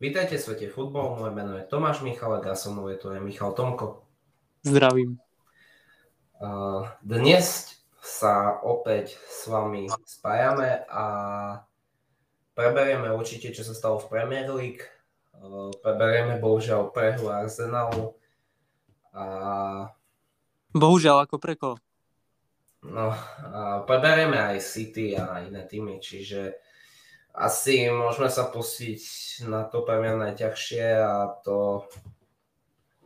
Vítajte v svete futbolu, moje meno je Tomáš Michalek a so mnou je to je Michal Tomko. Zdravím. Dnes sa opäť s vami spájame a preberieme určite, čo sa stalo v Premier League. Preberieme bohužiaľ prehru Arsenalu a... Bohužiaľ, ako pre koho? No, preberieme aj City a iné týmy, čiže asi môžeme sa pustiť na to pre najťažšie a to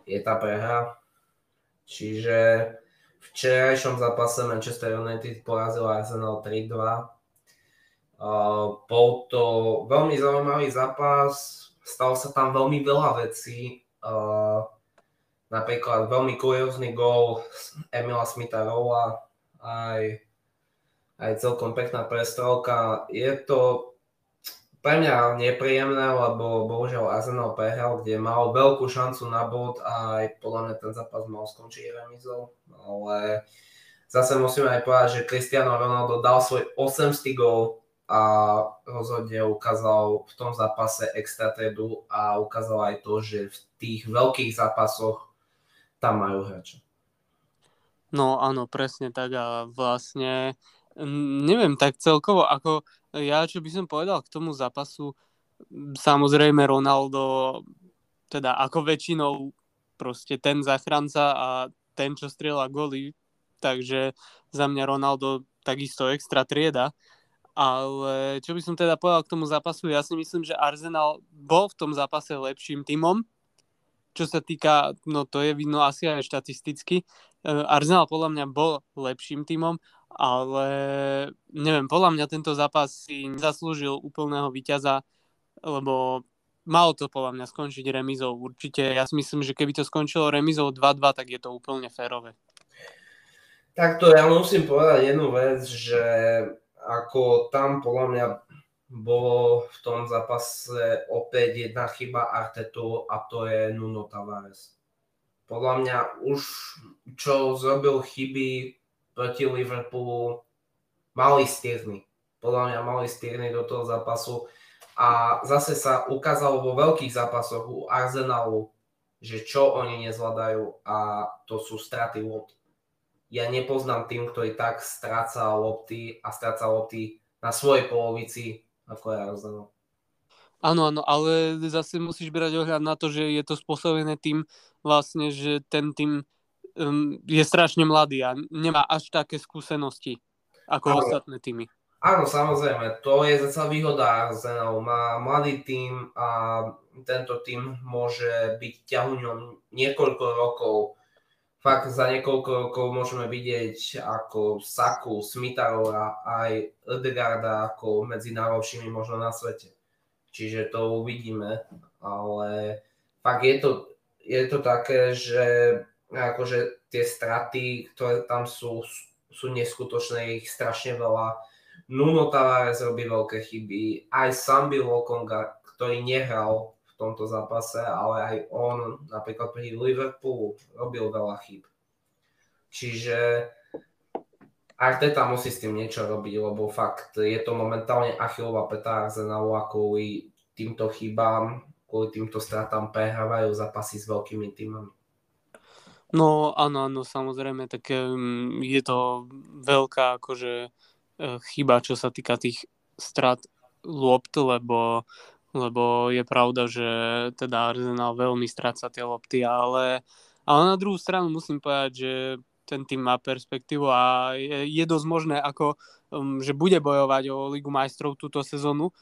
je tá prehra. Čiže v včerajšom zápase Manchester United porazil Arsenal 3-2. Uh, bol to veľmi zaujímavý zápas, stalo sa tam veľmi veľa vecí. Uh, napríklad veľmi kuriózny gól Emila Smitha Rowa, aj, aj celkom pekná prestrelka. Je to pre mňa nepríjemné, lebo bohužiaľ Arsenal prehral, kde mal veľkú šancu na bod a aj podľa mňa ten zápas mal skončiť remizou, ale zase musíme aj povedať, že Cristiano Ronaldo dal svoj 800 gól a rozhodne ukázal v tom zápase extra tredu a ukázal aj to, že v tých veľkých zápasoch tam majú hráča. No áno, presne tak a vlastne neviem, tak celkovo ako ja, čo by som povedal k tomu zápasu, samozrejme Ronaldo, teda ako väčšinou proste ten zachranca a ten, čo strieľa goly, takže za mňa Ronaldo takisto extra trieda. Ale čo by som teda povedal k tomu zápasu, ja si myslím, že Arsenal bol v tom zápase lepším tímom, čo sa týka, no to je vidno asi aj štatisticky. Arsenal podľa mňa bol lepším tímom ale neviem, podľa mňa tento zápas si nezaslúžil úplného víťaza, lebo malo to podľa mňa skončiť remizou určite. Ja si myslím, že keby to skončilo remizou 2-2, tak je to úplne férové. Takto ja musím povedať jednu vec, že ako tam podľa mňa bolo v tom zápase opäť jedna chyba Artetu a to je Nuno Tavares. Podľa mňa už čo zrobil chyby proti Liverpoolu mali stierny. Podľa mňa mali stierny do toho zápasu. A zase sa ukázalo vo veľkých zápasoch u Arsenalu, že čo oni nezvládajú a to sú straty lopt. Ja nepoznám tým, ktorý tak stráca lopty a stráca lopty na svojej polovici, ako je Arsenal. Áno, áno, ale zase musíš brať ohľad na to, že je to spôsobené tým vlastne, že ten tým um, je strašne mladý a nemá až také skúsenosti ako áno. ostatné týmy. Áno, samozrejme, to je zase výhoda Arsenalu. Má mladý tým a tento tým môže byť ťahuňom niekoľko rokov. Fakt za niekoľko rokov môžeme vidieť ako Saku, Smitarova aj Edegarda ako medzi najlepšími možno na svete. Čiže to uvidíme, ale fakt je to, je to také, že akože tie straty, ktoré tam sú, sú neskutočné, ich strašne veľa. Nuno Tavares robí veľké chyby, aj Sambi Lokonga, ktorý nehral v tomto zápase, ale aj on napríklad pri Liverpoolu robil veľa chyb. Čiže Arteta musí s tým niečo robiť, lebo fakt je to momentálne Achillová peta Arsenalu a kvôli týmto chybám, kvôli týmto stratám prehrávajú zápasy s veľkými týmami. No áno, áno, samozrejme, tak je to veľká akože uh, chyba, čo sa týka tých strat lopt, lebo, lebo je pravda, že teda Arsenal veľmi stráca tie lopty, ale, ale na druhú stranu musím povedať, že ten tým má perspektívu a je, je dosť možné, ako, že bude bojovať o Ligu majstrov túto sezónu,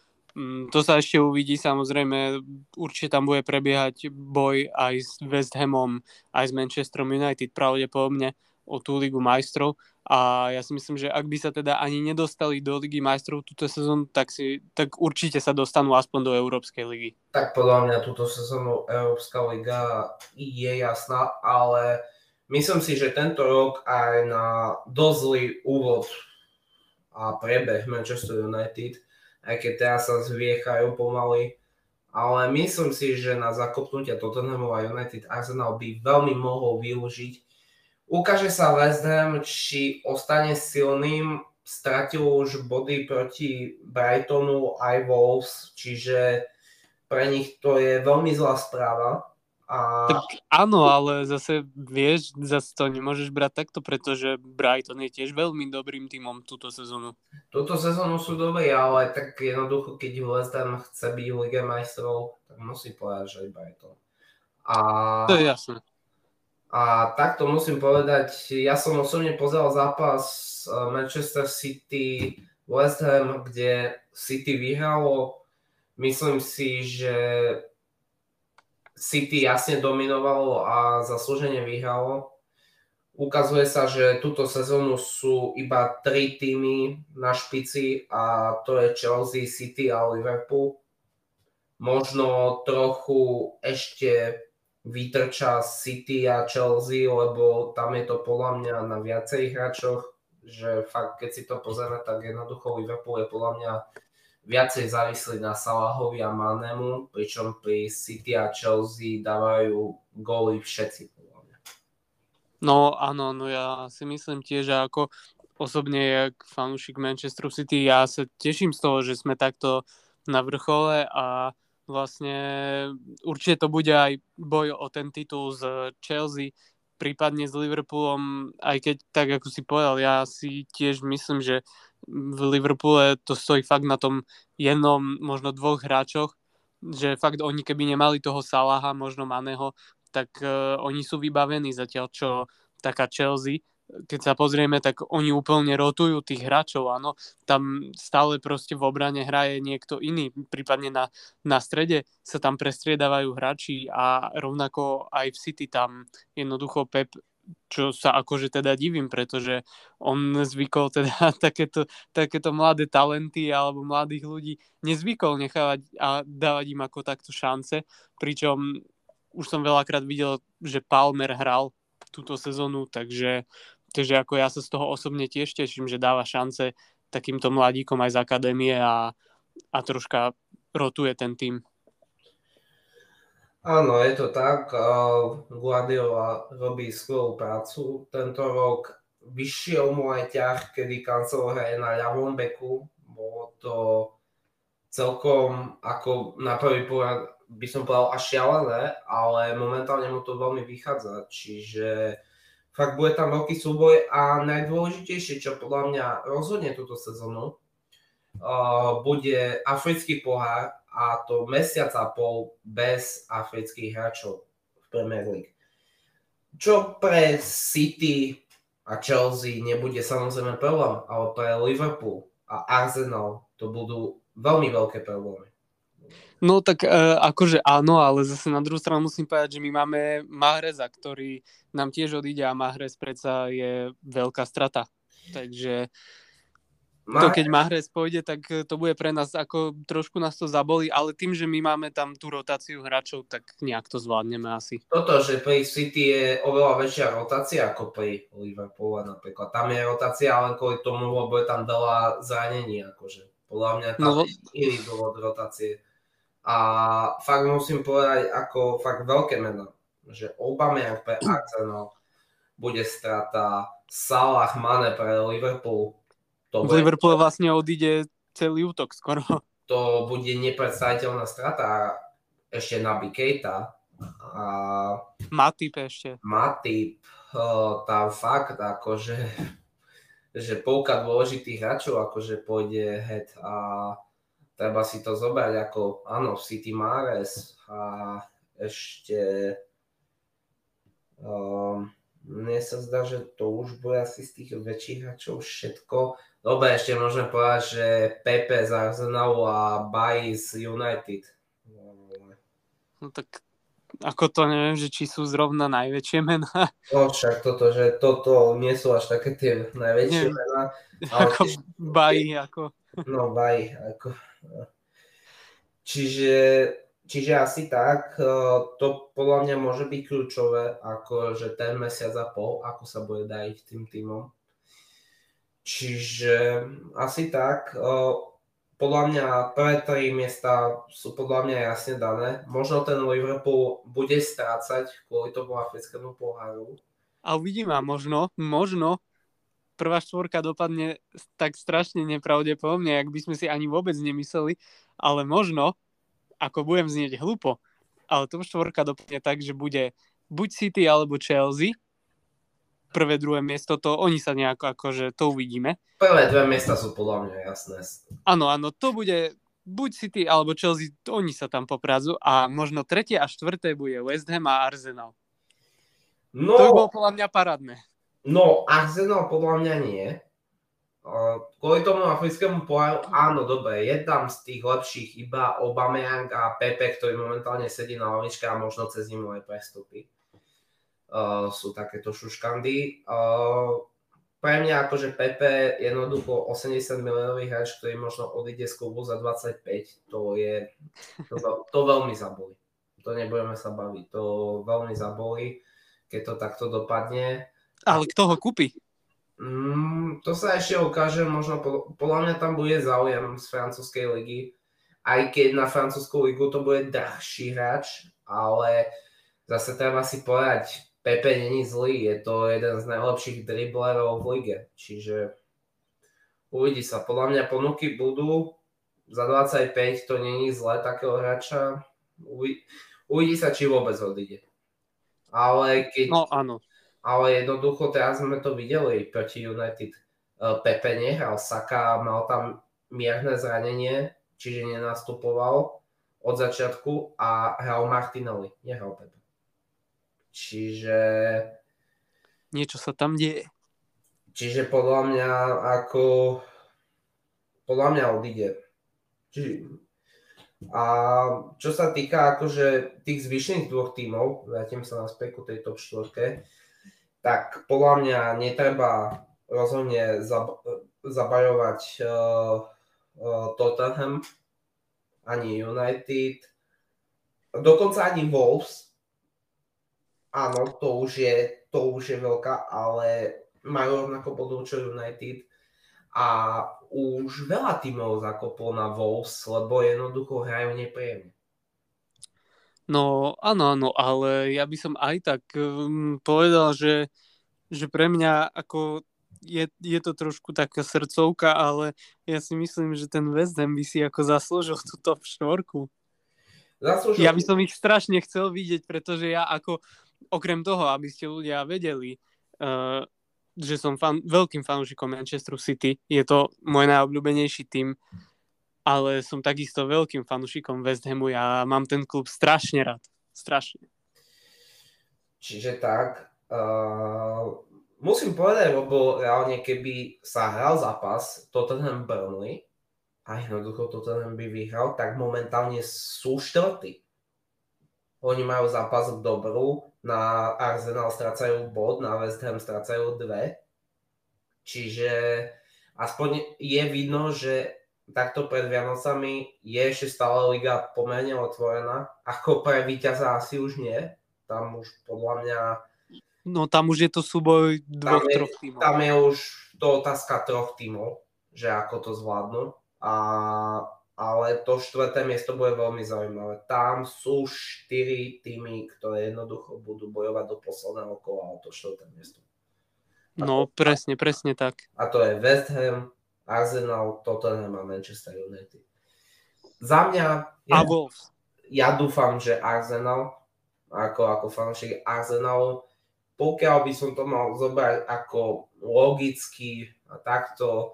to sa ešte uvidí, samozrejme, určite tam bude prebiehať boj aj s West Hamom, aj s Manchesterom United, pravdepodobne o tú Ligu majstrov a ja si myslím, že ak by sa teda ani nedostali do Ligy majstrov túto sezónu, tak, si, tak určite sa dostanú aspoň do Európskej ligy. Tak podľa mňa túto sezónu Európska liga je jasná, ale myslím si, že tento rok aj na dosť zlý úvod a prebeh Manchester United aj keď teraz sa zviechajú pomaly. Ale myslím si, že na zakopnutia Tottenhamu a United Arsenal by veľmi mohol využiť. Ukáže sa West Ham, či ostane silným, stratil už body proti Brightonu aj Wolves, čiže pre nich to je veľmi zlá správa. A... Tak áno, ale zase vieš, zase to nemôžeš brať takto, pretože Brighton je tiež veľmi dobrým tímom túto sezónu. Túto sezónu sú dobrí, ale tak jednoducho, keď West Ham chce byť v Lige majstrov, tak musí povedať, že aj Brighton. A... To je jasné. A takto musím povedať, ja som osobne pozeral zápas eh, Manchester City West Ham, kde City vyhralo. Myslím si, že City jasne dominovalo a zaslúžene vyhralo. Ukazuje sa, že túto sezónu sú iba tri týmy na špici a to je Chelsea, City a Liverpool. Možno trochu ešte vytrča City a Chelsea, lebo tam je to podľa mňa na viacerých hráčoch, že fakt keď si to pozrieme, tak jednoducho Liverpool je podľa mňa viacej závislí na Salahovi a Manemu, pričom pri City a Chelsea dávajú góly všetci. No áno, no ja si myslím tiež, že ako osobne, jak fanúšik Manchester City, ja sa teším z toho, že sme takto na vrchole a vlastne určite to bude aj boj o ten titul z Chelsea, prípadne s Liverpoolom, aj keď tak, ako si povedal, ja si tiež myslím, že v Liverpoole to stojí fakt na tom jednom, možno dvoch hráčoch, že fakt oni keby nemali toho Salaha, možno Maného, tak uh, oni sú vybavení zatiaľ, čo taká Chelsea, keď sa pozrieme, tak oni úplne rotujú tých hráčov, áno. Tam stále proste v obrane hraje niekto iný, prípadne na, na strede sa tam prestriedávajú hráči a rovnako aj v City tam jednoducho Pep čo sa akože teda divím, pretože on zvykol teda takéto, takéto mladé talenty alebo mladých ľudí nezvykol nechávať a dávať im ako takto šance, pričom už som veľakrát videl, že Palmer hral túto sezónu, takže Takže ako ja sa z toho osobne tiež teším, že dáva šance takýmto mladíkom aj z akadémie a, a troška rotuje ten tým. Áno, je to tak. Guardiola robí skvelú prácu. Tento rok vyšiel mu aj ťah, kedy kancel hraje na ľavom beku. Bolo to celkom ako na prvý pohľad by som povedal až šialené, ale momentálne mu to veľmi vychádza. Čiže fakt bude tam veľký súboj a najdôležitejšie, čo podľa mňa rozhodne túto sezónu, uh, bude africký pohár a to mesiac a pol bez afrických hráčov v Premier League. Čo pre City a Chelsea nebude samozrejme problém, ale pre Liverpool a Arsenal to budú veľmi veľké problémy. No tak uh, akože áno, ale zase na druhú stranu musím povedať, že my máme Mahreza, ktorý nám tiež odíde a Mahrez predsa je veľká strata. Takže to keď Mahrez pôjde, tak to bude pre nás ako trošku nás to zaboli, ale tým, že my máme tam tú rotáciu hráčov, tak nejak to zvládneme asi. Toto, že pri City je oveľa väčšia rotácia ako pri Liverpoole napríklad. Tam je rotácia len kvôli tomu, lebo je tam veľa zranení. Akože. Podľa mňa tam no, iný dôvod rotácie. A fakt musím povedať ako fakt veľké meno, že Aubameyang pre Arsenal bude strata, Salah Mane pre Liverpool. To v Liverpoole vlastne odíde celý útok skoro. To bude nepredstaviteľná strata ešte na Keita. A Matip ešte. Matip, tam fakt akože že polka dôležitých hráčov akože pôjde head a treba si to zobrať ako, áno, City Mares a ešte um, mne sa zdá, že to už bude asi z tých väčších hráčov všetko. Dobre, ešte môžeme povedať, že Pepe z Arsenalu a Bayi z United. No tak ako to neviem, že či sú zrovna najväčšie mená. No však toto, že toto nie sú až také tie najväčšie mená. Ale ako tiež, Bayi, ako... No Bayi, ako... Čiže, čiže asi tak, e, to podľa mňa môže byť kľúčové, ako že ten mesiac a pol, ako sa bude dať tým týmom. Čiže asi tak, e, podľa mňa prvé tri miesta sú podľa mňa jasne dané. Možno ten Liverpool bude strácať kvôli tomu africkému poháru. A uvidíme, možno, možno prvá štvorka dopadne tak strašne nepravdepodobne, ak by sme si ani vôbec nemysleli, ale možno, ako budem znieť hlupo, ale top štvorka dopadne tak, že bude buď City alebo Chelsea, prvé, druhé miesto, to oni sa nejako akože to uvidíme. Prvé dve miesta sú podľa mňa jasné. Áno, áno, to bude buď City alebo Chelsea, oni sa tam poprazu a možno tretie a štvrté bude West Ham a Arsenal. No, to by bolo podľa mňa parádne. No, Arsenal podľa mňa nie. Kvôli tomu africkému poháru, áno, dobre, je tam z tých lepších iba Aubameyang a Pepe, ktorý momentálne sedí na lavičke a možno cez zimu aj prestupy. Uh, sú takéto šuškandy. Uh, pre mňa akože Pepe jednoducho 80 miliónový hráč, ktorý možno odíde z klubu za 25, to je, to, to veľmi zabolí. To nebudeme sa baviť, to veľmi zabolí, keď to takto dopadne. Ale kto ho kúpi? Mm, to sa ešte ukáže, možno podľa mňa tam bude záujem z francúzskej ligy, aj keď na francúzskú ligu to bude drahší hráč, ale zase treba si povedať, Pepe není zlý, je to jeden z najlepších driblerov v lige, čiže uvidí sa. Podľa mňa ponuky budú, za 25 to není zlé takého hráča, uvidí, uvidí sa, či vôbec odíde. Ale keď... No áno. Ale jednoducho teraz sme to videli proti United. E, Pepe nehral, Saka mal tam mierne zranenie, čiže nenastupoval od začiatku a hral Martinelli, nehral Pepe. Čiže... Niečo sa tam deje. Čiže podľa mňa ako... Podľa mňa odíde. Čiže... A čo sa týka akože tých zvyšných dvoch tímov, vrátim sa na ku tej top 4, tak podľa mňa netreba rozhodne zab- zabajovať uh, uh, Tottenham, ani United, dokonca ani Wolves, áno, to už je, to už je veľká, ale majú rovnako bodov čo United. A už veľa tímov zakopol na Wolves, lebo jednoducho hrajú nepríjemne. No áno, áno, ale ja by som aj tak um, povedal, že, že pre mňa ako je, je to trošku taká srdcovka, ale ja si myslím, že ten West Ham by si ako zaslúžil tú top štvorku. Zaslúžil... Ja by som ich strašne chcel vidieť, pretože ja ako okrem toho, aby ste ľudia vedeli, uh, že som fan, veľkým fanúšikom Manchester City, je to môj najobľúbenejší tým, ale som takisto veľkým fanúšikom West Hamu, ja mám ten klub strašne rád, strašne. Čiže tak, uh, musím povedať, lebo reálne keby sa hral zápas Tottenham Burnley a jednoducho Tottenham by vyhral, tak momentálne sú štvrtí. Oni majú zápas k dobru, na Arsenal strácajú bod, na West Ham strácajú dve. Čiže aspoň je vidno, že takto pred Vianocami je ešte stále liga pomerne otvorená. Ako pre víťaza asi už nie. Tam už podľa mňa... No tam už je to súboj dvoch, tam je, troch tímov. Tam je už to otázka troch tímov, že ako to zvládnu. A ale to štvrté miesto bude veľmi zaujímavé. Tam sú štyri týmy, ktoré jednoducho budú bojovať do posledného kola o to štvrté miesto. A no, to, presne, presne tak. A to je West Ham, Arsenal, Tottenham a Manchester United. Za mňa... Ja. Ja dúfam, že Arsenal, ako, ako fanúšik Arsenalu, pokiaľ by som to mal zobrať ako logicky a takto,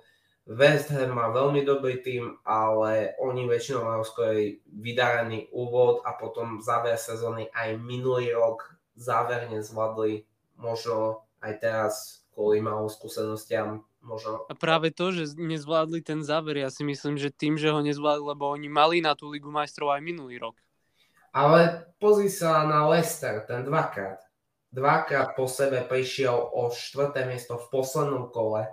West Ham má veľmi dobrý tým, ale oni väčšinou majú skôr vydarený úvod a potom záver sezóny aj minulý rok záverne zvládli, možno aj teraz kvôli malou skúsenostiam možno... A práve to, že nezvládli ten záver, ja si myslím, že tým, že ho nezvládli, lebo oni mali na tú Ligu majstrov aj minulý rok. Ale pozri sa na Leicester, ten dvakrát. Dvakrát po sebe prišiel o štvrté miesto v poslednom kole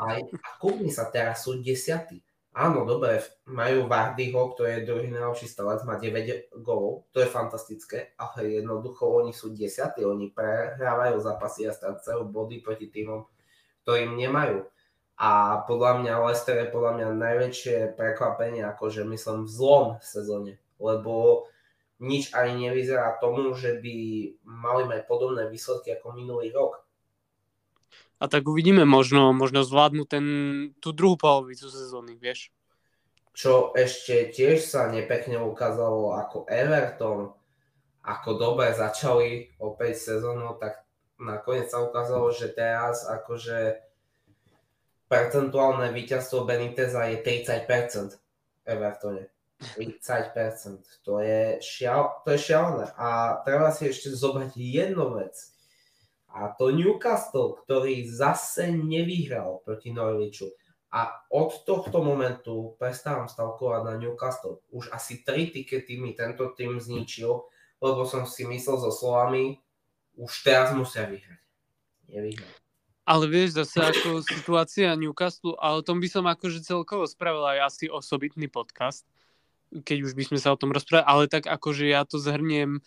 aj, a kúpni sa, teraz sú desiatí. Áno, dobre, majú Vardyho, ktorý je druhý najlepší stalec, má 9 gólov, to je fantastické, ale jednoducho oni sú desiatí, oni prehrávajú zápasy a strácajú body proti týmom, ktorým nemajú. A podľa mňa Leicester je podľa mňa najväčšie prekvapenie, akože myslím v zlom sezóne, lebo nič ani nevyzerá tomu, že by mali mať podobné výsledky ako minulý rok a tak uvidíme, možno, možno zvládnu ten, tú druhú polovicu sezóny, vieš. čo ešte tiež sa nepekne ukázalo ako Everton, ako dobre začali opäť sezónu, tak nakoniec sa ukázalo, že teraz akože percentuálne víťazstvo Beniteza je 30% Evertone. 30%. To je, šial, to je šialené. A treba si ešte zobrať jednu vec. A to Newcastle, ktorý zase nevyhral proti Norwichu. A od tohto momentu prestávam stavkovať na Newcastle. Už asi tri tikety mi tento tým zničil, lebo som si myslel so slovami, už teraz musia vyhrať. Ale vieš, zase ako situácia Newcastle, ale o tom by som akože celkovo spravil aj asi osobitný podcast, keď už by sme sa o tom rozprávali, ale tak akože ja to zhrniem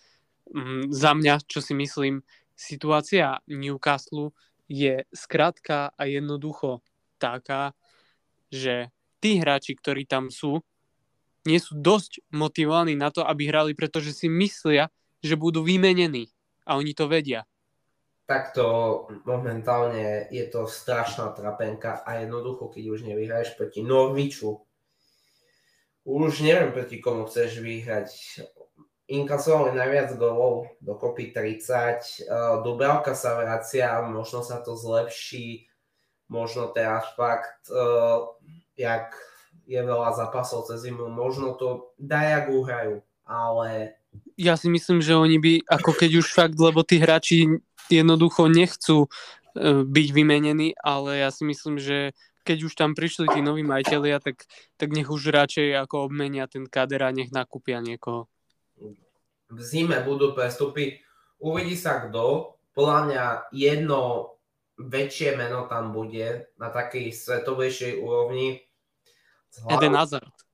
mm, za mňa, čo si myslím, situácia Newcastle je skrátka a jednoducho taká, že tí hráči, ktorí tam sú, nie sú dosť motivovaní na to, aby hrali, pretože si myslia, že budú vymenení a oni to vedia. Takto momentálne je to strašná trapenka a jednoducho, keď už nevyhraješ proti Norviču, už neviem, proti komu chceš vyhrať. Inkasovali najviac golov, dokopy 30. Dubravka sa vracia, možno sa to zlepší možno teraz fakt, uh, jak je veľa zápasov cez zimu, možno to dajak uhrajú, ale... Ja si myslím, že oni by, ako keď už fakt, lebo tí hráči jednoducho nechcú uh, byť vymenení, ale ja si myslím, že keď už tam prišli tí noví majiteľia, tak, tak nech už radšej ako obmenia ten kader a nech nakúpia niekoho. V zime budú prestupy. Uvidí sa kto. Podľa mňa jedno väčšie meno tam bude na takej svetovejšej úrovni. Eden Hazard.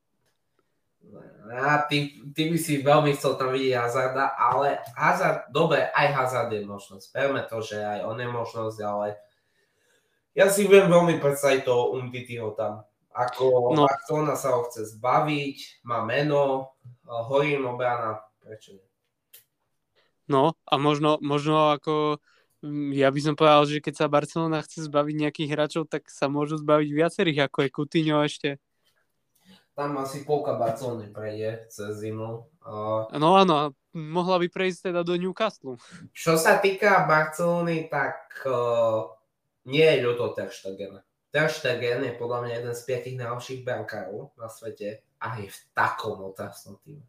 A ty, ty by si veľmi chcel tam vidieť Hazarda, ale Hazard, dobre, aj Hazard je možnosť. Verme to, že aj on je možnosť, ale ja si viem veľmi predstaviť toho Umtityho tam. Ako no. Barcelona sa ho chce zbaviť, má meno, horím obrana, prečo nie? No a možno, možno ako Mm, ja by som povedal, že keď sa Barcelona chce zbaviť nejakých hráčov, tak sa môžu zbaviť viacerých, ako je Coutinho ešte. Tam asi polka Barcelony prejde cez zimu. Uh... No áno, mohla by prejsť teda do Newcastle. Čo sa týka Barcelony, tak uh, nie je ľuto Ter Stegen. Ter Stegen je podľa mňa jeden z piatich najlepších brankárov na svete a je v takom otáznom týmu.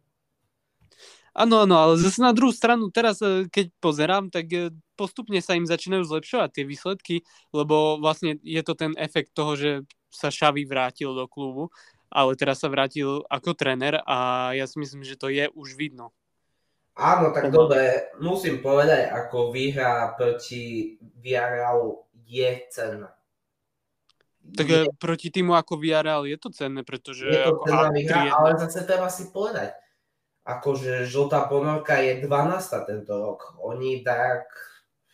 Áno, áno, ale zase na druhú stranu, teraz e, keď pozerám, tak e, postupne sa im začínajú zlepšovať tie výsledky, lebo vlastne je to ten efekt toho, že sa Šavi vrátil do klubu, ale teraz sa vrátil ako tréner a ja si myslím, že to je už vidno. Áno, tak dobre, musím povedať, ako výhra proti Villarreal je cenná. Tak je, proti týmu ako Villarreal je to cenné, pretože... Je to cenná výhra, ale zase treba si povedať akože žltá ponorka je 12 tento rok. Oni tak,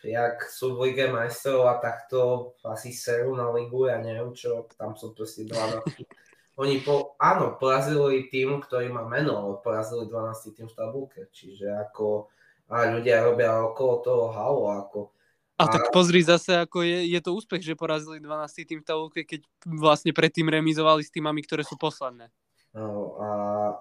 jak sú v Lige majstrov a takto asi serú na ligu, ja neviem čo, tam sú proste 12. Oni po, áno, porazili tým, ktorý má meno, porazili 12 tým v tabulke, čiže ako a ľudia robia okolo toho halu, ako a, a tak pozri zase, ako je, je to úspech, že porazili 12 tým v tabulke, keď vlastne predtým remizovali s týmami, ktoré sú posledné. No, a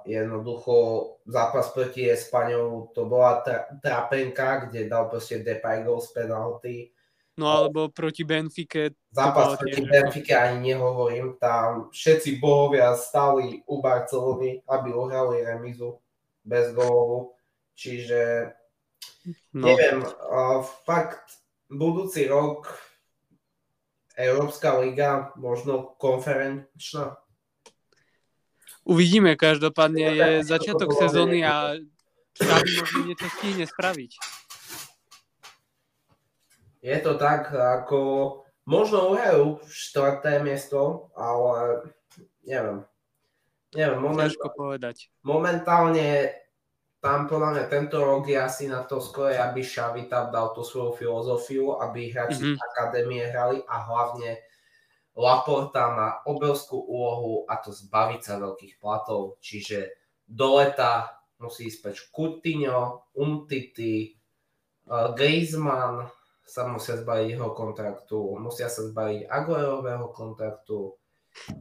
jednoducho zápas proti Espaňou to bola tra- trapenka, kde dal proste Depay gol z penalty. No alebo proti Benfike. Zápas proti Benfike ani nehovorím, tam všetci bohovia stali u Barcelony, aby uhrali remizu bez gólu. Čiže no. neviem, fakt budúci rok Európska liga, možno konferenčná Uvidíme, každopádne je začiatok sezóny a Xavi možno niečo stihne spraviť. Je to tak, ako možno uhajú štvrté miesto, ale neviem. Neviem, moment, povedať. momentálne tam podľa mňa tento rok je asi na to skôr, aby Xavi tam dal tú svoju filozofiu, aby hráči mm-hmm. akadémie hrali a hlavne Laporta má obrovskú úlohu a to zbaviť sa veľkých platov, čiže do leta musí ísť preč Coutinho, Umtiti, uh, Griezmann sa musia zbaviť jeho kontraktu, musia sa zbaviť Aguerového kontraktu.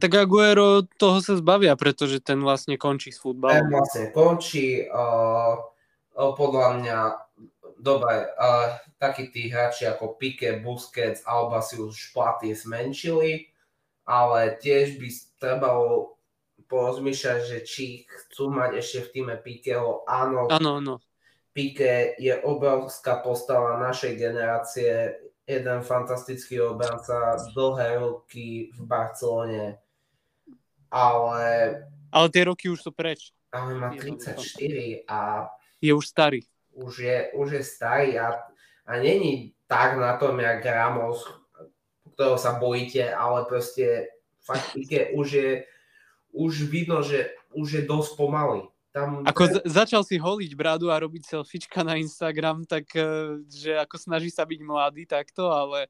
tak Aguero toho sa zbavia, pretože ten vlastne končí s Ten futbalom. vlastne končí. Uh, uh, podľa mňa, dobre, uh, takí tí hráči ako Pique, Busquets, Alba si už platy zmenšili, ale tiež by trebalo porozmýšľať, že či chcú mať ešte v týme Piqueho. Áno, Áno, áno. Pique je obrovská postava našej generácie, jeden fantastický obranca, dlhé roky v Barcelone, ale, Ale tie roky už sú preč. ale má Je 34 a Je už starý. už je, už je starý a, a není tak na tom, jak Ramos, ktorého sa bojíte, ale proste fakt Pique už je, už vidno, že už je dosť pomalý. Tam, Ako začal si holiť bradu a robiť selfiečka na Instagram, tak eh, že ako snaží sa byť mladý takto, ale,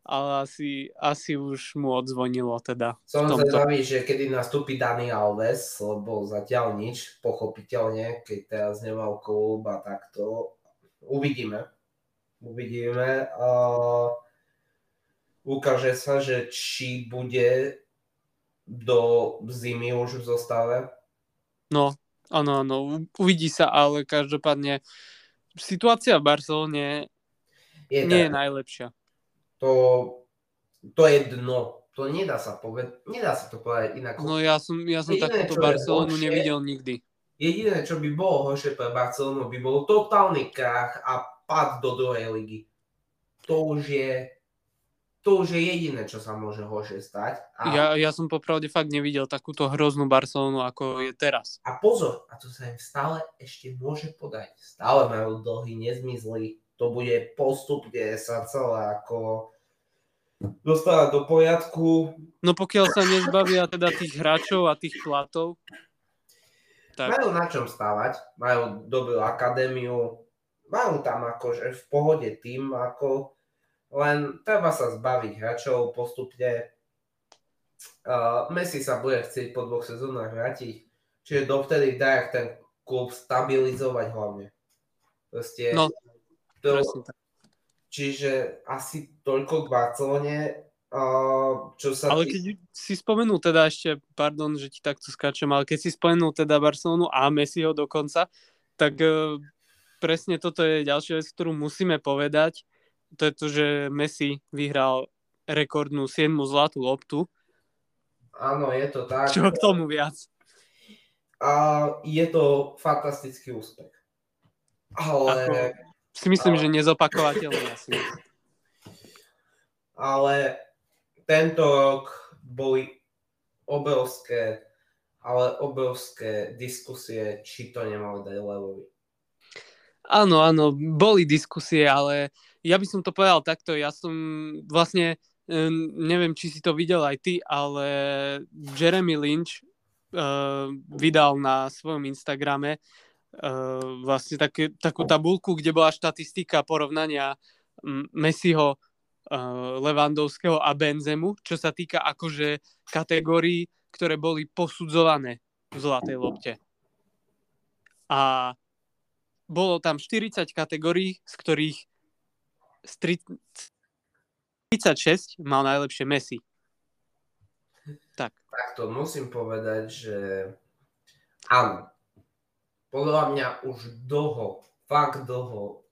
ale asi, asi už mu odzvonilo teda. Som zvedavý, že kedy nastúpi Dani Alves, lebo zatiaľ nič, pochopiteľne, keď teraz nemal klub a takto. Uvidíme. Uvidíme. Uh, ukáže sa, že či bude do zimy už v zostave. No, áno, áno, uvidí sa, ale každopádne situácia v Barcelone Je nie je tak, najlepšia. to, to je dno. To nedá sa povedať, nedá sa to povedať inak. No ja som, ja som Jediné, takúto je Barcelonu horšie- nevidel nikdy. Jediné, čo by bolo horšie pre Barcelonu, by bol totálny krach a pad do druhej ligy. To už je to už je jediné, čo sa môže horšie stať. A, Ja, ja som popravde fakt nevidel takúto hroznú Barcelonu, ako je teraz. a pozor, a to sa im stále ešte môže podať. Stále majú dlhy, nezmizli. To bude postupne sa celé ako dostávať do poriadku. No pokiaľ sa nezbavia teda tých hráčov a tých platov, tak Majú na čom stávať, majú dobrú akadémiu, majú tam akože v pohode tým, ako len treba sa zbaviť hráčov postupne. Uh, Messi sa bude chcieť po dvoch sezónach vrátiť, čiže dovtedy dá ten klub stabilizovať hlavne. Proste, No, to, čiže asi toľko k Barcelone, uh, čo sa Ale tý- keď si spomenul teda ešte, pardon, že ti takto skáčem, ale keď si spomenul teda Barcelonu a Messiho dokonca, tak e, presne toto je ďalšia vec, ktorú musíme povedať. To je to, že Messi vyhral rekordnú 7 zlatú loptu. Áno, je to tak. Čo k tomu viac? A je to fantastický úspech. Ale, Ako- Si myslím, že nezopakovateľný asi. ale tento rok boli obrovské, ale obrovské diskusie, či to nemali dať Levovi. Áno, áno, boli diskusie, ale ja by som to povedal takto. Ja som vlastne, eh, neviem, či si to videl aj ty, ale Jeremy Lynch uh, vydal na svojom Instagrame uh, vlastne také, takú tabulku, kde bola štatistika porovnania Messiho, uh, Levandovského a Benzemu, čo sa týka akože kategórií, ktoré boli posudzované v zlatej lopte. A bolo tam 40 kategórií, z ktorých z 30 36 mal najlepšie Messi. Tak. Takto musím povedať, že áno. Podľa mňa už dlho, fakt dlho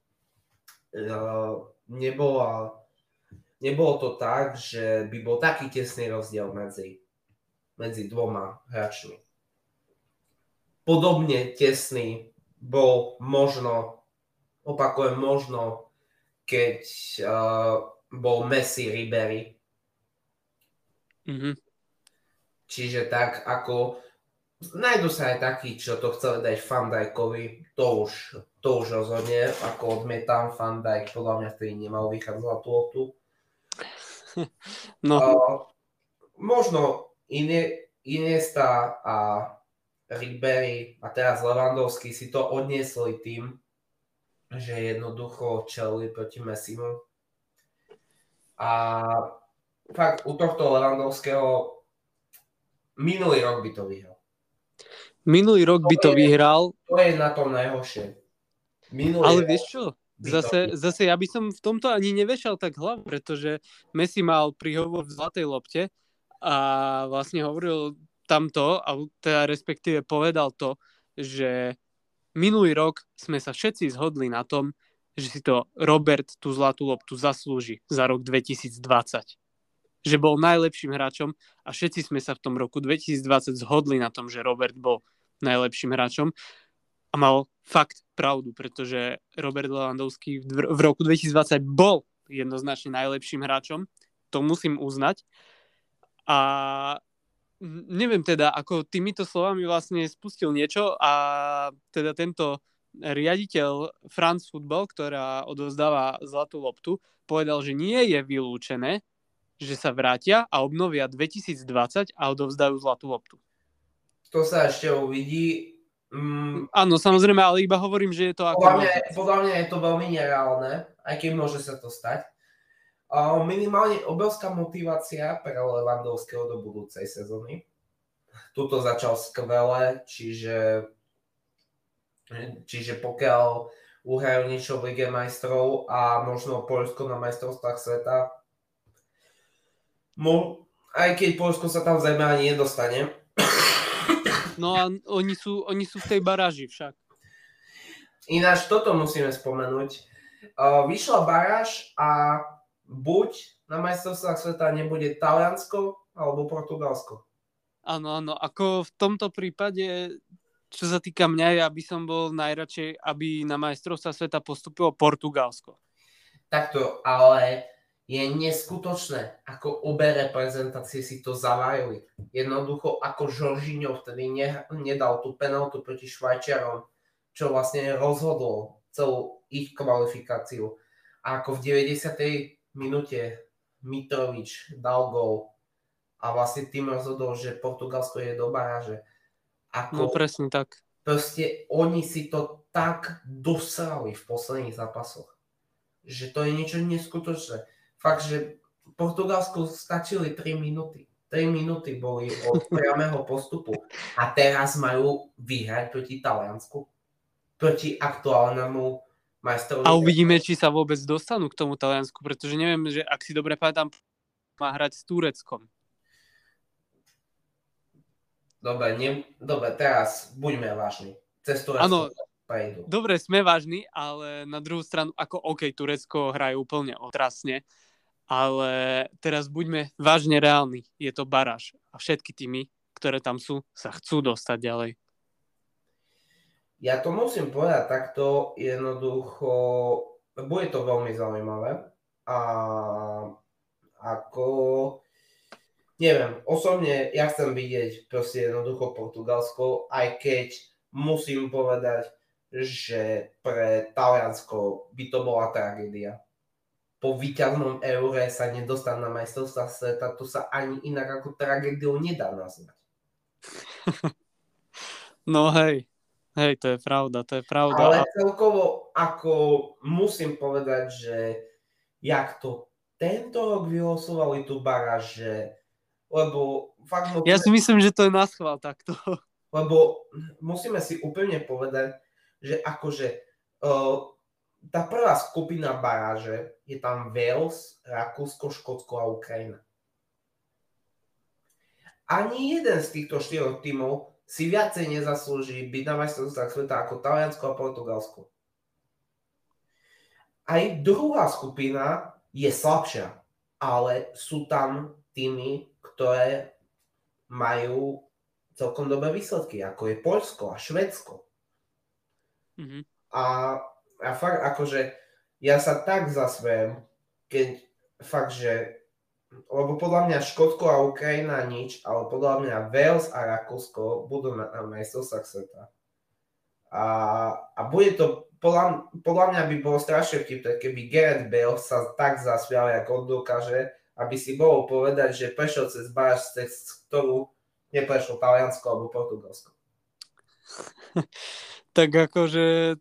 uh, nebola, nebolo to tak, že by bol taký tesný rozdiel medzi, medzi dvoma hráčmi. Podobne tesný bol možno, opakujem možno, keď uh, bol Messi Ribery, Mhm. Čiže tak ako nájdu sa aj takí, čo to chceli dať Fandajkovi, to už, to už rozhodne, ako odmietam Fandajk, podľa mňa vtedy nemal vychádzať za tú loptu. No, Uh, možno Ine, Iniesta a Ribery a teraz Levandovský si to odniesli tým, že jednoducho čelili proti Messimu. A fakt u tohto Levandovského minulý rok by to vyhral. minulý rok by to je- vyhral, To je na tom najhoršie. Minulý ale vieš čo? to Zase, zase ja by som v tomto ani nevešal tak hlavu, pretože Messi mal príhovor v zlatej lopte a vlastne hovoril tamto, a teda respektíve povedal to, že minulý rok sme sa všetci zhodli na tom, že si to Robert tú zlatú loptu zaslúži za rok 2020. Že bol najlepším hráčom a všetci sme sa v tom roku 2020 zhodli na tom, že Robert bol najlepším hráčom a mal fakt pravdu, pretože Robert Lewandowski v roku 2020 bol jednoznačne najlepším hráčom, to musím uznať. A neviem teda, ako týmito slovami vlastne spustil niečo a teda tento riaditeľ France Football, ktorá odozdáva zlatú loptu, povedal, že nie je vylúčené, že sa vrátia a obnovia 2020 a odovzdajú zlatú loptu. To sa ešte uvidí. Mm. Áno, samozrejme, ale iba hovorím, že je to ako... Podľa mňa, podľa mňa je to veľmi nereálne, aj keď môže sa to stať. Minimálne obrovská motivácia pre Lewandowského do budúcej sezóny. Tuto začal skvele, čiže Čiže pokiaľ uhrajú niečo v Lige majstrov a možno Polsko na majstrovstvách sveta, mo, aj keď Polsko sa tam zrejme ani nedostane. No a oni sú, oni sú v tej baráži však. Ináč toto musíme spomenúť. Uh, vyšla baráž a buď na majstrovstvách sveta nebude Taliansko alebo Portugalsko. Áno, áno. Ako v tomto prípade čo sa týka mňa, ja by som bol najradšej, aby na majstrovstva sveta postupilo Portugalsko. Takto, ale je neskutočné, ako obe reprezentácie si to zavájili. Jednoducho, ako Žoržíňo vtedy ne, nedal tú penaltu proti Švajčiarom, čo vlastne rozhodlo celú ich kvalifikáciu. A ako v 90. minúte Mitrovič dal gol a vlastne tým rozhodol, že Portugalsko je do baráže. Ako, no presne tak. Proste oni si to tak dosrali v posledných zápasoch, že to je niečo neskutočné. Fakt, že Portugalsku stačili 3 minúty. 3 minúty boli od priamého postupu a teraz majú vyhrať proti Taliansku. Proti aktuálnemu majstrovi. A uvidíme, či sa vôbec dostanú k tomu Taliansku, pretože neviem, že ak si dobre pamätám, má hrať s Tureckom. Dobre, ne, dobre, teraz buďme vážni. Cez Turecko prejdu. Dobre, sme vážni, ale na druhú stranu, ako OK, Turecko hrajú úplne otrasne, ale teraz buďme vážne reálni. Je to baráž a všetky týmy, ktoré tam sú, sa chcú dostať ďalej. Ja to musím povedať takto, jednoducho, bude to veľmi zaujímavé a ako neviem, osobne ja chcem vidieť proste jednoducho Portugalsko, aj keď musím povedať, že pre Taliansko by to bola tragédia. Po víťaznom eure sa nedostať na majstrovstvá sveta, to sa ani inak ako tragédiou nedá nazvať. No hej, hej, to je pravda, to je pravda. Ale celkovo, ako musím povedať, že jak to tento rok vylosovali tu baráž, že lebo fakt... No, ja si myslím, že to je na schvál takto. Lebo musíme si úplne povedať, že akože uh, tá prvá skupina baráže je tam Wales, Rakúsko, Škótsko a Ukrajina. Ani jeden z týchto štyroch tímov si viacej nezaslúži byť na majstrovstvách sveta ako Taliansko a Portugalsko. Aj druhá skupina je slabšia, ale sú tam týmy, ktoré majú celkom dobré výsledky, ako je Polsko a Švedsko. Mm-hmm. A, a fakt akože ja sa tak zasviem, keď fakt, že lebo podľa mňa Škótsko a Ukrajina nič, ale podľa mňa Wales a Rakúsko budú na, na majstrovstvách sveta. A, a bude to, podľa, podľa mňa by bolo strašne vtipné, keby Gareth Bale sa tak zasvial, ako on dokáže, aby si bolo povedať, že prešiel cez báž, cez ktorú neprešlo Taliansko alebo Portugalsko. tak akože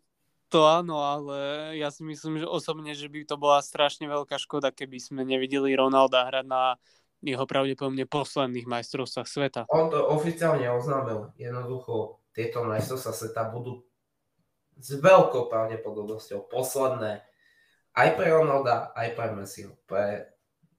to áno, ale ja si myslím, že osobne, že by to bola strašne veľká škoda, keby sme nevideli Ronalda hrať na jeho pravdepodobne posledných majstrovstvách sveta. On to oficiálne oznámil. Jednoducho tieto majstrovstvá sveta budú s veľkou pravdepodobnosťou posledné aj pre Ronalda, aj pre Messiho. Pre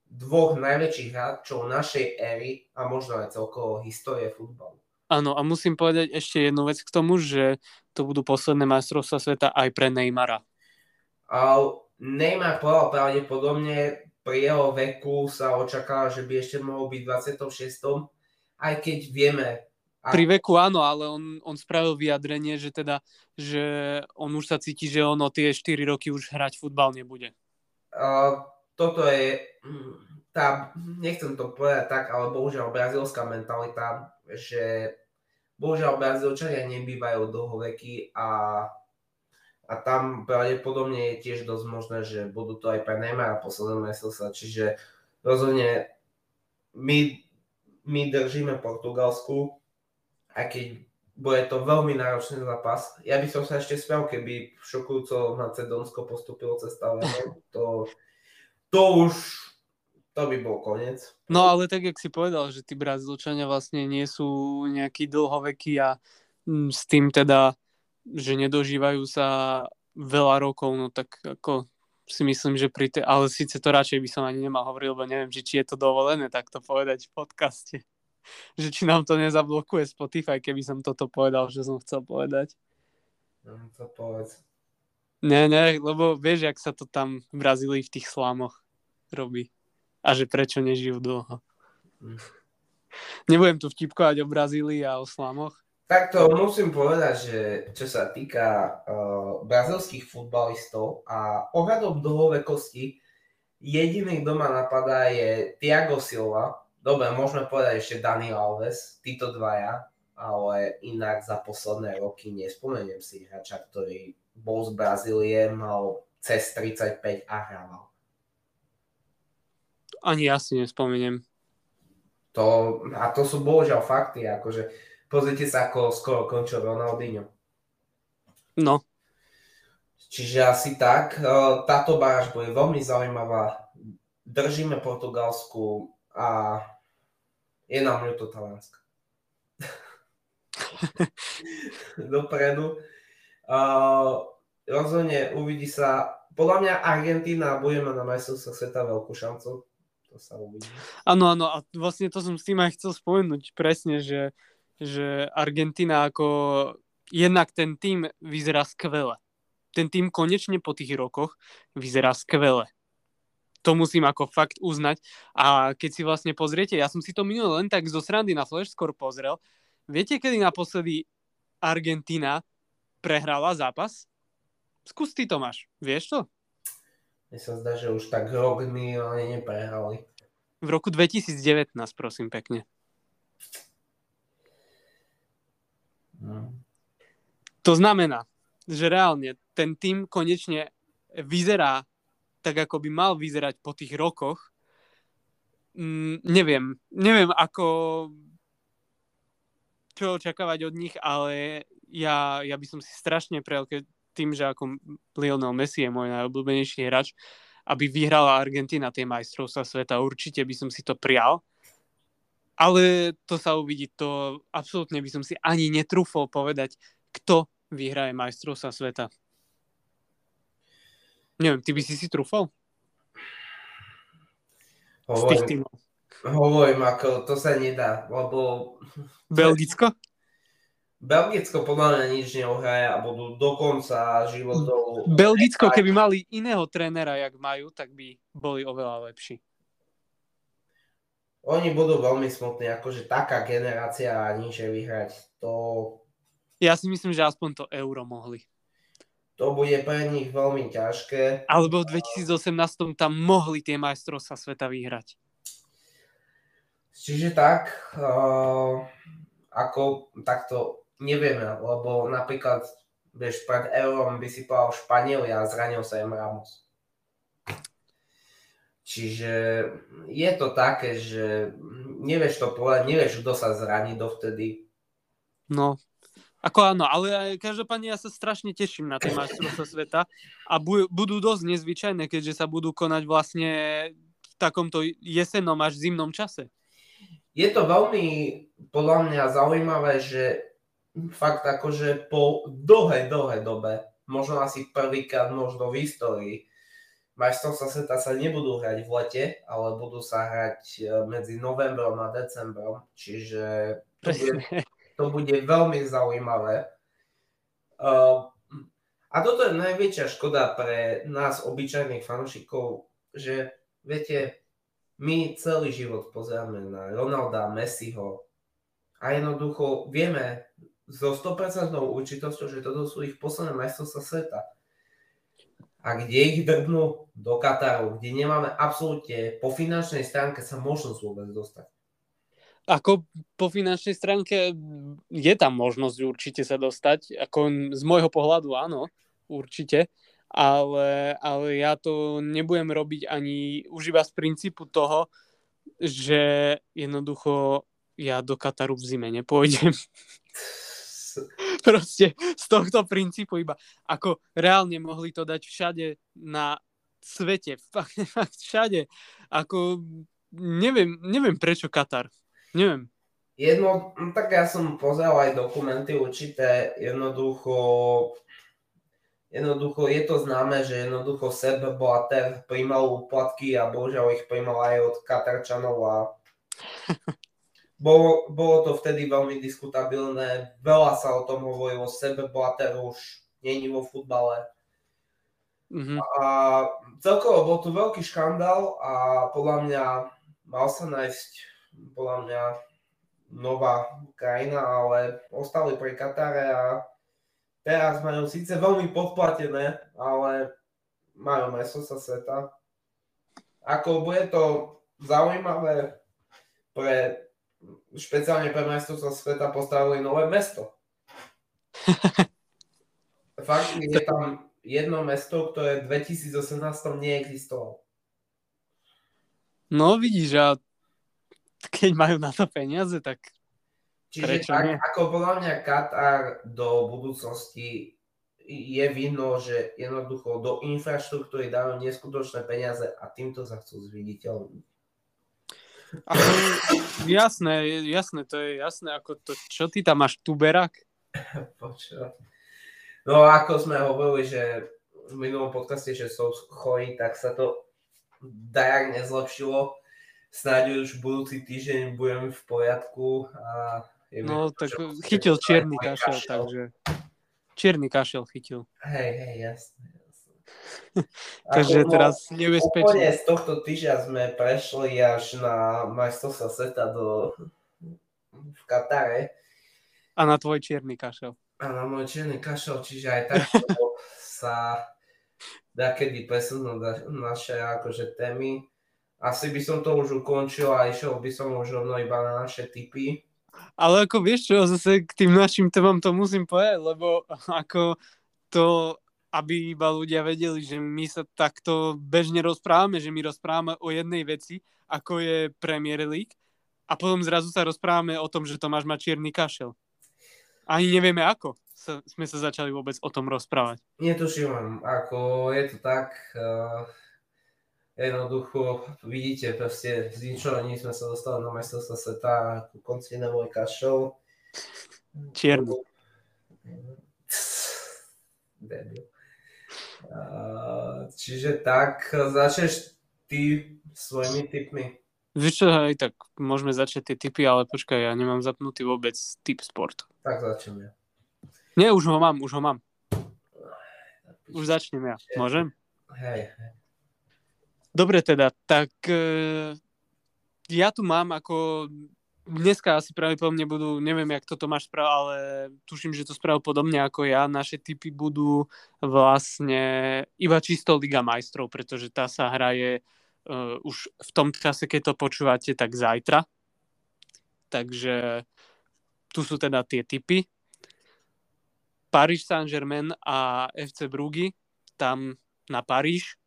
dvoch najväčších hráčov našej éry a možno aj celkovo histórie futbalu. Áno, a musím povedať ešte jednu vec k tomu, že to budú posledné majstrovstvá sveta aj pre Neymara. A Neymar povedal pravdepodobne, pri jeho veku sa očakáva, že by ešte mohol byť v 26. Aj keď vieme... A... Pri veku áno, ale on, on spravil vyjadrenie, že teda, že on už sa cíti, že on o tie 4 roky už hrať futbal nebude. Uh, toto je tá, nechcem to povedať tak, ale bohužiaľ brazilská mentalita, že bohužiaľ Brazílčania nebývajú dlhoveky a, a tam pravdepodobne je tiež dosť možné, že budú to aj pre Neymara posledné sa, čiže rozhodne my, my držíme Portugalsku, aj keď bude to veľmi náročný zápas. Ja by som sa ešte smial, keby šokujúco Macedónsko postupilo cez to, to už to by bol koniec. No ale tak, jak si povedal, že tí Brazílčania vlastne nie sú nejakí dlhovekí a mm, s tým teda, že nedožívajú sa veľa rokov, no tak ako si myslím, že pri tej, ale síce to radšej by som ani nemal hovoriť, lebo neviem, že či je to dovolené takto povedať v podcaste. Že či nám to nezablokuje Spotify, keby som toto povedal, že som chcel povedať. No, to povedz. Nie, nie, lebo vieš, jak sa to tam v Brazílii v tých slámoch robí a že prečo nežijú dlho. Nebudem tu vtipkovať o Brazílii a o slamoch. Takto musím povedať, že čo sa týka uh, brazilských futbalistov a ohľadom dlhovekosti, jediný, kto ma napadá je Thiago Silva. Dobre, môžeme povedať ešte Dani Alves, títo dvaja, ale inak za posledné roky nespomeniem si hráča, ktorý bol z Brazílie, mal cez 35 a hrával. Ani ja si nespomeniem. To, a to sú bohužiaľ fakty, akože pozrite sa, ako skoro končil Ronaldinho. No. Čiže asi tak. E, táto baráž bude veľmi zaujímavá. Držíme Portugalsku a je nám ľúto Talianska. Dopredu. Uh, rozhodne uvidí sa. Podľa mňa Argentína bude mať na majstrovstvách sveta veľkú šancu to sa uvidí. Áno, áno, a vlastne to som s tým aj chcel spomenúť presne, že, že Argentina ako jednak ten tým vyzerá skvele. Ten tým konečne po tých rokoch vyzerá skvele. To musím ako fakt uznať. A keď si vlastne pozriete, ja som si to minul len tak zo srandy na Flash skôr pozrel. Viete, kedy naposledy Argentina prehrala zápas? Skús ty, Tomáš. Vieš to? Mne sa zdá, že už tak rok oni neprehrali. V roku 2019, prosím pekne. No. To znamená, že reálne ten tým konečne vyzerá tak, ako by mal vyzerať po tých rokoch. Mm, neviem, neviem ako čo očakávať od nich, ale ja, ja by som si strašne prejel, keď tým, že ako Lionel Messi je môj najobľúbenejší hráč, aby vyhrala Argentina tie majstrovstvá sveta. Určite by som si to prial. Ale to sa uvidí, to absolútne by som si ani netrúfol povedať, kto vyhraje majstrovstvá sveta. Neviem, ty by si si trúfol? Hovorím, hovorím, ako to sa nedá, lebo... Belgicko? Belgicko podľa mňa nič neohraje a budú do konca životov... Belgicko, keby mali iného trénera, jak majú, tak by boli oveľa lepší. Oni budú veľmi smutní, akože taká generácia a nič vyhrať, to... Ja si myslím, že aspoň to euro mohli. To bude pre nich veľmi ťažké. Alebo v 2018 tam mohli tie majstrovstvá sveta vyhrať. Čiže tak, uh, ako takto nevieme, lebo napríklad, vieš, pred Eurom by si povedal Španieli a zranil sa im Ramos. Čiže je to také, že nevieš to povedať, nevieš, kto sa zraní dovtedy. No, ako áno, ale každopádne ja sa strašne teším na tie majstrovstvá sveta a bu- budú dosť nezvyčajné, keďže sa budú konať vlastne v takomto jesennom až zimnom čase. Je to veľmi podľa mňa zaujímavé, že fakt akože po dlhej, dlhej dobe, možno asi prvýkrát možno v histórii, majstrovstvá sveta sa nebudú hrať v lete, ale budú sa hrať e, medzi novembrom a decembrom, čiže to bude, to bude veľmi zaujímavé. Uh, a toto je najväčšia škoda pre nás, obyčajných fanúšikov, že viete, my celý život pozeráme na Ronalda, Messiho a jednoducho vieme so 100% určitosťou, že toto sú ich posledné majstrovstvá sveta a kde ich drbnú do Kataru, kde nemáme absolútne po finančnej stránke sa možnosť vôbec dostať. Ako po finančnej stránke je tam možnosť určite sa dostať, ako z môjho pohľadu áno, určite, ale, ale ja to nebudem robiť ani už iba z princípu toho, že jednoducho ja do Kataru v zime nepôjdem. Proste z tohto princípu iba. Ako reálne mohli to dať všade na svete. Fakt, fakt všade. Ako neviem, neviem prečo Katar. Neviem. Jedno, no tak ja som pozeral aj dokumenty určité, jednoducho jednoducho je to známe, že jednoducho Seb Blatter príjmal úplatky a bohužiaľ ich príjmal aj od Katarčanov a Bolo, bolo to vtedy veľmi diskutabilné, veľa sa o tom hovorilo, sebe Blatter už není vo futbale. Mm-hmm. A celkovo bol tu veľký škandál a podľa mňa mal sa nájsť podľa mňa nová krajina, ale ostali pri Katare a teraz majú síce veľmi podplatené, ale majú sa sveta. Ako bude to zaujímavé pre špeciálne pre majstrovstvo sveta postavili nové mesto. Fakt, je tam jedno mesto, ktoré v 2018 neexistovalo. No vidíš, a keď majú na to peniaze, tak Čiže prečo tak, nie? ako podľa mňa Katar do budúcnosti je vidno, že jednoducho do infraštruktúry dajú neskutočné peniaze a týmto sa chcú zviditeľniť. Ako, jasné, jasné, to je jasné. Ako to, čo ty tam máš, tuberak? No ako sme hovorili, že v minulom podcaste, že som chorí, tak sa to dajak nezlepšilo. Snáď už budúci týždeň budem v poriadku. A no tak chytil čierny kašel, takže čierny kašel chytil. Hej, hej, jasné. Takže no, teraz nebezpečne. Úplne z tohto týždňa sme prešli až na majstrovstva sveta do, v Katare. A na tvoj čierny kašel. A na môj čierny kašel, čiže aj tak sa dá kedy presunúť naše akože témy. Asi by som to už ukončil a išiel by som už rovno iba na naše typy. Ale ako vieš čo, zase k tým našim témam to musím povedať, lebo ako to aby iba ľudia vedeli, že my sa takto bežne rozprávame, že my rozprávame o jednej veci, ako je Premier League a potom zrazu sa rozprávame o tom, že Tomáš má čierny kašel. Ani nevieme ako sa, sme sa začali vôbec o tom rozprávať. Netuším, ako je to tak, uh, jednoducho vidíte, proste z ničoho nič sme sa dostali na majstrovstvo sveta ku konci nebol kašel. Čierny. Debil. Čiže tak, začneš ty svojimi tipmi. Víš čo, aj tak môžeme začať tie tipy, ale počkaj, ja nemám zapnutý vôbec typ sport. Tak začnem ja. Nie, už ho mám, už ho mám. Už začnem ja. Môžem? Hej, hej. Dobre teda, tak uh, ja tu mám ako dneska asi pravdepodobne budú, neviem, jak toto máš sprav, ale tuším, že to spravil podobne ako ja. Naše typy budú vlastne iba čisto Liga majstrov, pretože tá sa hraje uh, už v tom čase, keď to počúvate, tak zajtra. Takže tu sú teda tie typy. Paris Saint-Germain a FC Brugge, tam na Paríž.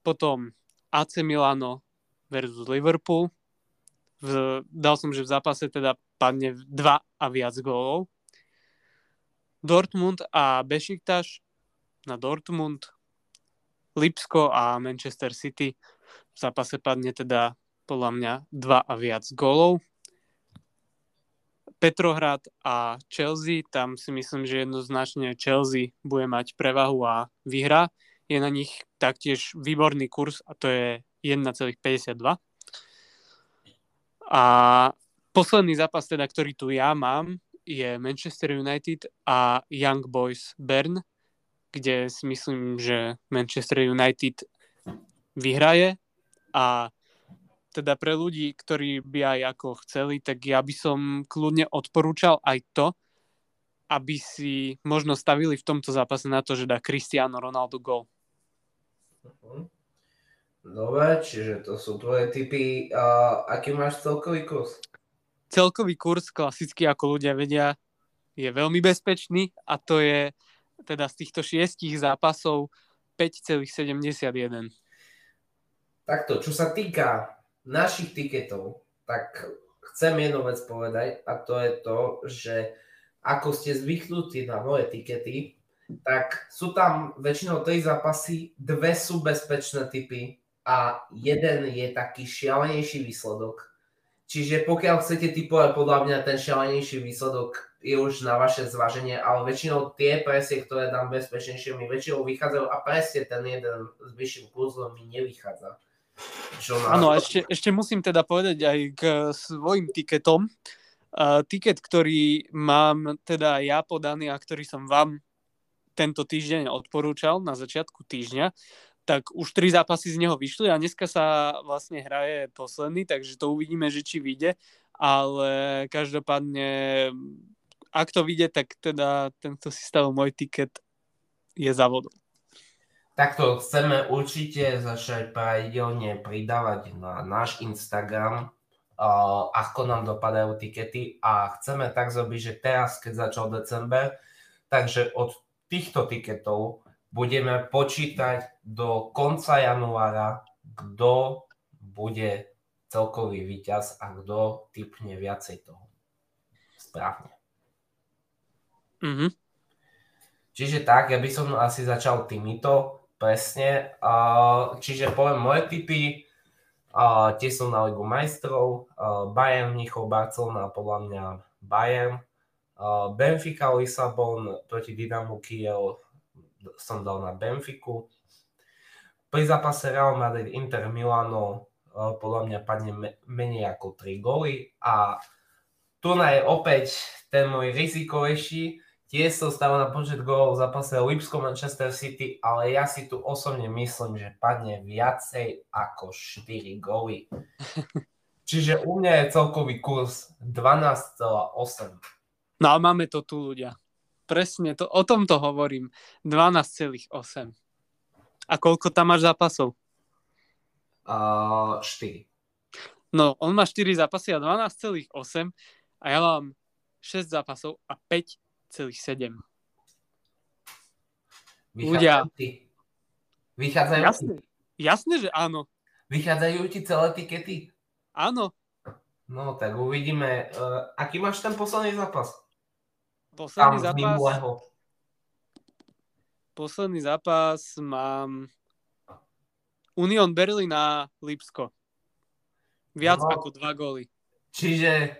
Potom AC Milano versus Liverpool, v, dal som, že v zápase teda padne dva a viac gólov. Dortmund a Bešiktaš na Dortmund, Lipsko a Manchester City v zápase padne teda podľa mňa dva a viac gólov. Petrohrad a Chelsea, tam si myslím, že jednoznačne Chelsea bude mať prevahu a vyhra. je na nich taktiež výborný kurz a to je 1,52. A posledný zápas, teda, ktorý tu ja mám, je Manchester United a Young Boys Bern, kde si myslím, že Manchester United vyhraje a teda pre ľudí, ktorí by aj ako chceli, tak ja by som kľudne odporúčal aj to, aby si možno stavili v tomto zápase na to, že dá Cristiano Ronaldo gol. Mhm. Dobre, čiže to sú tvoje typy. A aký máš celkový kurz? Celkový kurz, klasicky ako ľudia vedia, je veľmi bezpečný a to je teda z týchto šiestich zápasov 5,71. Takto, čo sa týka našich tiketov, tak chcem jednu vec povedať a to je to, že ako ste zvyknutí na moje tikety, tak sú tam väčšinou tri zápasy, dve sú bezpečné typy a jeden je taký šialenejší výsledok. Čiže pokiaľ chcete typovať, podľa mňa ten šialenejší výsledok je už na vaše zváženie, ale väčšinou tie presie, ktoré dám bezpečnejšie, mi väčšinou vychádzajú a presne ten jeden s vyšším kurzom mi nevychádza. Áno, a ešte, ešte musím teda povedať aj k svojim tiketom. Uh, tiket, ktorý mám teda ja podaný a ktorý som vám tento týždeň odporúčal na začiatku týždňa, tak už tri zápasy z neho vyšli a dneska sa vlastne hraje posledný, takže to uvidíme, že či vyjde, ale každopádne ak to vyjde, tak teda tento si stavil môj tiket je závodom. Takto chceme určite začať pravidelne pridávať na náš Instagram, uh, ako nám dopadajú tikety a chceme tak zrobiť, že teraz, keď začal december, takže od týchto tiketov budeme počítať do konca januára, kto bude celkový víťaz a kto typne viacej toho. Správne. Mm-hmm. Čiže tak, ja by som asi začal týmito Presne. Čiže poviem moje typy. Tie sú na Ligu majstrov. Bayern, Mnichov, Barcelona, podľa mňa Bayern. Benfica, Lisabon proti Dynamu Kiev som dal na Benfiku. Pri zápase Real Madrid, Inter, Milano podľa mňa padne menej ako 3 góly a tu je opäť ten môj rizikovejší, Tiež som stával na počet gólov v zápase Lipsko Manchester City, ale ja si tu osobne myslím, že padne viacej ako 4 góly. Čiže u mňa je celkový kurz 12,8. No a máme to tu ľudia. Presne, to, o tomto hovorím. 12,8. A koľko tam máš zápasov? Uh, 4. No, on má 4 zápasy a 12,8 a ja mám 6 zápasov a 5 6,7. Ľudia. Vychádzajú jasne, jasne, že áno. Vychádzajú ti celé tikety? Áno. No tak uvidíme. Uh, aký máš ten posledný zápas? Posledný zápas... Minulého. Posledný zápas mám Union Berlin a Lipsko. Viac no, ako dva góly. Čiže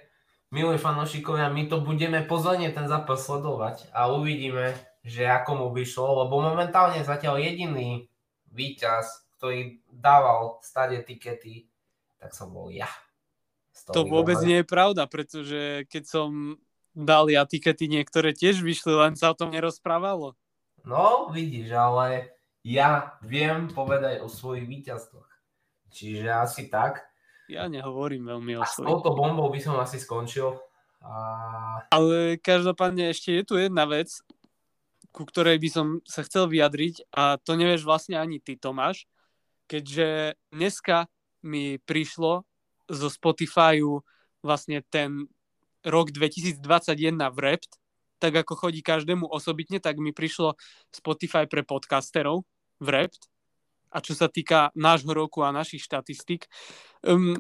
milí fanošikovia, my to budeme pozorne ten zápas sledovať a uvidíme, že ako mu by šlo, lebo momentálne zatiaľ jediný víťaz, ktorý dával stade tikety, tak som bol ja. To vôbec nie je pravda, pretože keď som dal ja tikety, niektoré tiež vyšli, len sa o tom nerozprávalo. No, vidíš, ale ja viem povedať o svojich víťazstvách. Čiže asi tak. Ja nehovorím veľmi o svojich. S touto bombou by som asi skončil. A... Ale každopádne ešte je tu jedna vec, ku ktorej by som sa chcel vyjadriť a to nevieš vlastne ani ty, Tomáš, keďže dneska mi prišlo zo Spotifyu vlastne ten rok 2021 v Rapt, tak ako chodí každému osobitne, tak mi prišlo Spotify pre podcasterov v Rapt a čo sa týka nášho roku a našich štatistík. Um,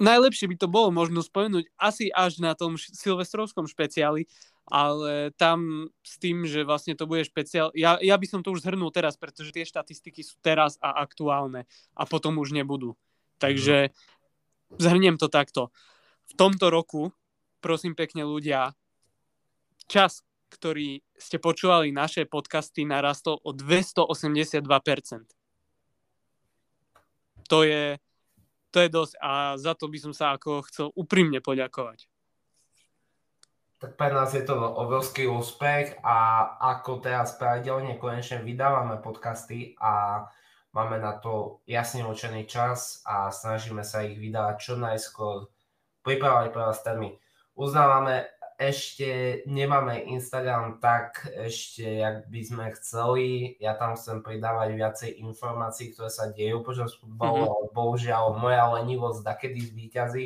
najlepšie by to bolo možno spomenúť asi až na tom silvestrovskom špeciáli, ale tam s tým, že vlastne to bude špeciál, ja, ja by som to už zhrnul teraz, pretože tie štatistiky sú teraz a aktuálne a potom už nebudú. Takže zhrniem to takto. V tomto roku, prosím pekne ľudia, čas, ktorí ste počúvali naše podcasty, narastol o 282%. To je, to je dosť a za to by som sa ako chcel úprimne poďakovať. Tak pre nás je to obrovský úspech a ako teraz pravidelne konečne vydávame podcasty a máme na to jasne určený čas a snažíme sa ich vydávať čo najskôr, pripravovať pre vás témy. Uznávame, ešte nemáme Instagram tak ešte, jak by sme chceli. Ja tam chcem pridávať viacej informácií, ktoré sa dejú počas futbalu, mm-hmm. ale bohužiaľ moja lenivosť dakedy zvýťazí.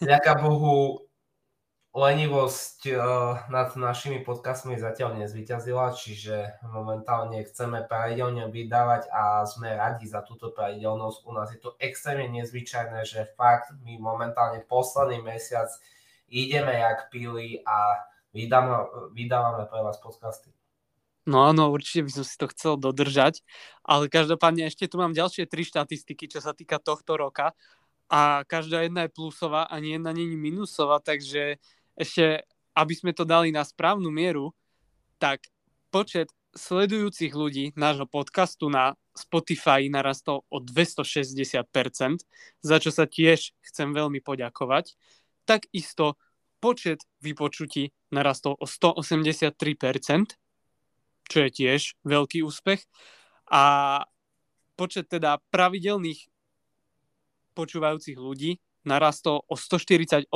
Ďaká Bohu, lenivosť uh, nad našimi podcastmi zatiaľ nezvyťazila, čiže momentálne chceme pravidelne vydávať a sme radi za túto pravidelnosť. U nás je to extrémne nezvyčajné, že fakt my momentálne posledný mesiac ideme jak pili a vydávame, vydávame pre vás podcasty. No áno, určite by som si to chcel dodržať, ale každopádne ešte tu mám ďalšie tri štatistiky, čo sa týka tohto roka a každá jedna je plusová, ani jedna není minusová, takže ešte, aby sme to dali na správnu mieru, tak počet sledujúcich ľudí nášho podcastu na Spotify narastol o 260%, za čo sa tiež chcem veľmi poďakovať. Takisto počet vypočutí narastol o 183%, čo je tiež veľký úspech. A počet teda pravidelných počúvajúcich ľudí narastol o 148%,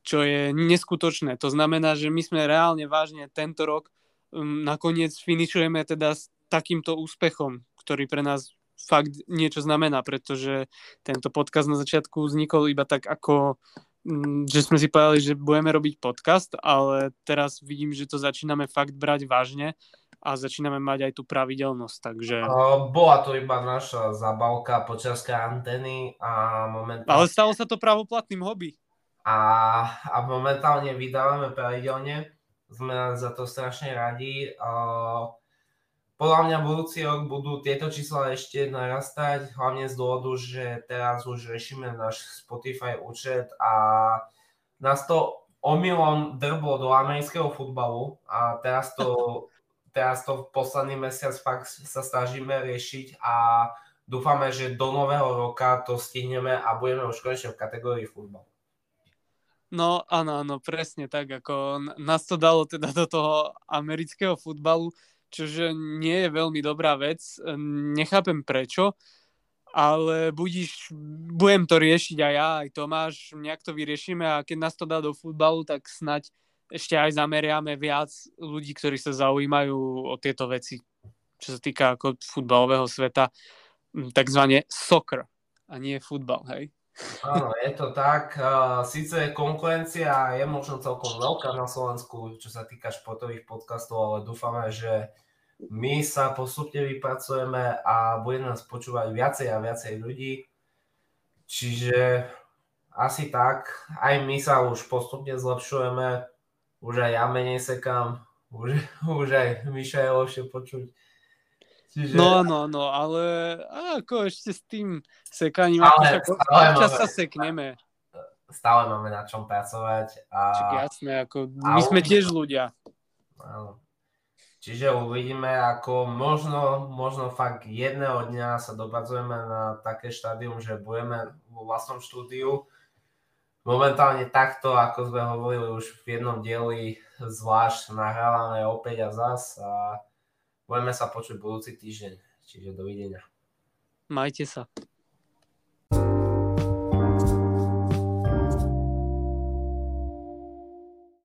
čo je neskutočné. To znamená, že my sme reálne vážne tento rok um, nakoniec finišujeme teda s takýmto úspechom, ktorý pre nás fakt niečo znamená, pretože tento podcast na začiatku vznikol iba tak ako mm, že sme si povedali, že budeme robiť podcast, ale teraz vidím, že to začíname fakt brať vážne a začíname mať aj tú pravidelnosť, takže... Bola to iba naša zabavka počas karantény a momentálne... Ale stalo sa to pravoplatným hobby. A, a momentálne vydávame pravidelne. Sme za to strašne radi. Uh, podľa mňa budúci rok budú tieto čísla ešte narastať, hlavne z dôvodu, že teraz už riešime náš Spotify účet a nás to omylom drblo do amerického futbalu a teraz to, teraz to v posledný mesiac fakt sa snažíme riešiť a dúfame, že do nového roka to stihneme a budeme už konečne v kategórii futbal. No áno, áno, presne tak, ako nás to dalo teda do toho amerického futbalu čože nie je veľmi dobrá vec. Nechápem prečo, ale budíš, budem to riešiť aj ja, aj Tomáš, nejak to vyriešime a keď nás to dá do futbalu, tak snať ešte aj zameriame viac ľudí, ktorí sa zaujímajú o tieto veci, čo sa týka ako futbalového sveta, takzvané soccer a nie futbal, hej? Áno, je to tak. Sice konkurencia je možno celkom veľká na Slovensku, čo sa týka športových podcastov, ale dúfame, že my sa postupne vypracujeme a bude nás počúvať viacej a viacej ľudí. Čiže asi tak. Aj my sa už postupne zlepšujeme. Už aj ja menej sekám. Už, už aj Miša je lepšie počuť. Čiže... No, no, no, ale ako ešte s tým sekaním, ale, ako stále čas sa sekneme. Stále máme na čom pracovať. A... Čiže jasné, ako my a sme tiež ľudia. Áno. Čiže uvidíme, ako možno, možno fakt jedného dňa sa dopracujeme na také štádium, že budeme vo vlastnom štúdiu. Momentálne takto, ako sme hovorili už v jednom dieli, zvlášť nahrávame opäť a zas a Budeme sa počuť budúci týždeň, čiže dovidenia. Majte sa.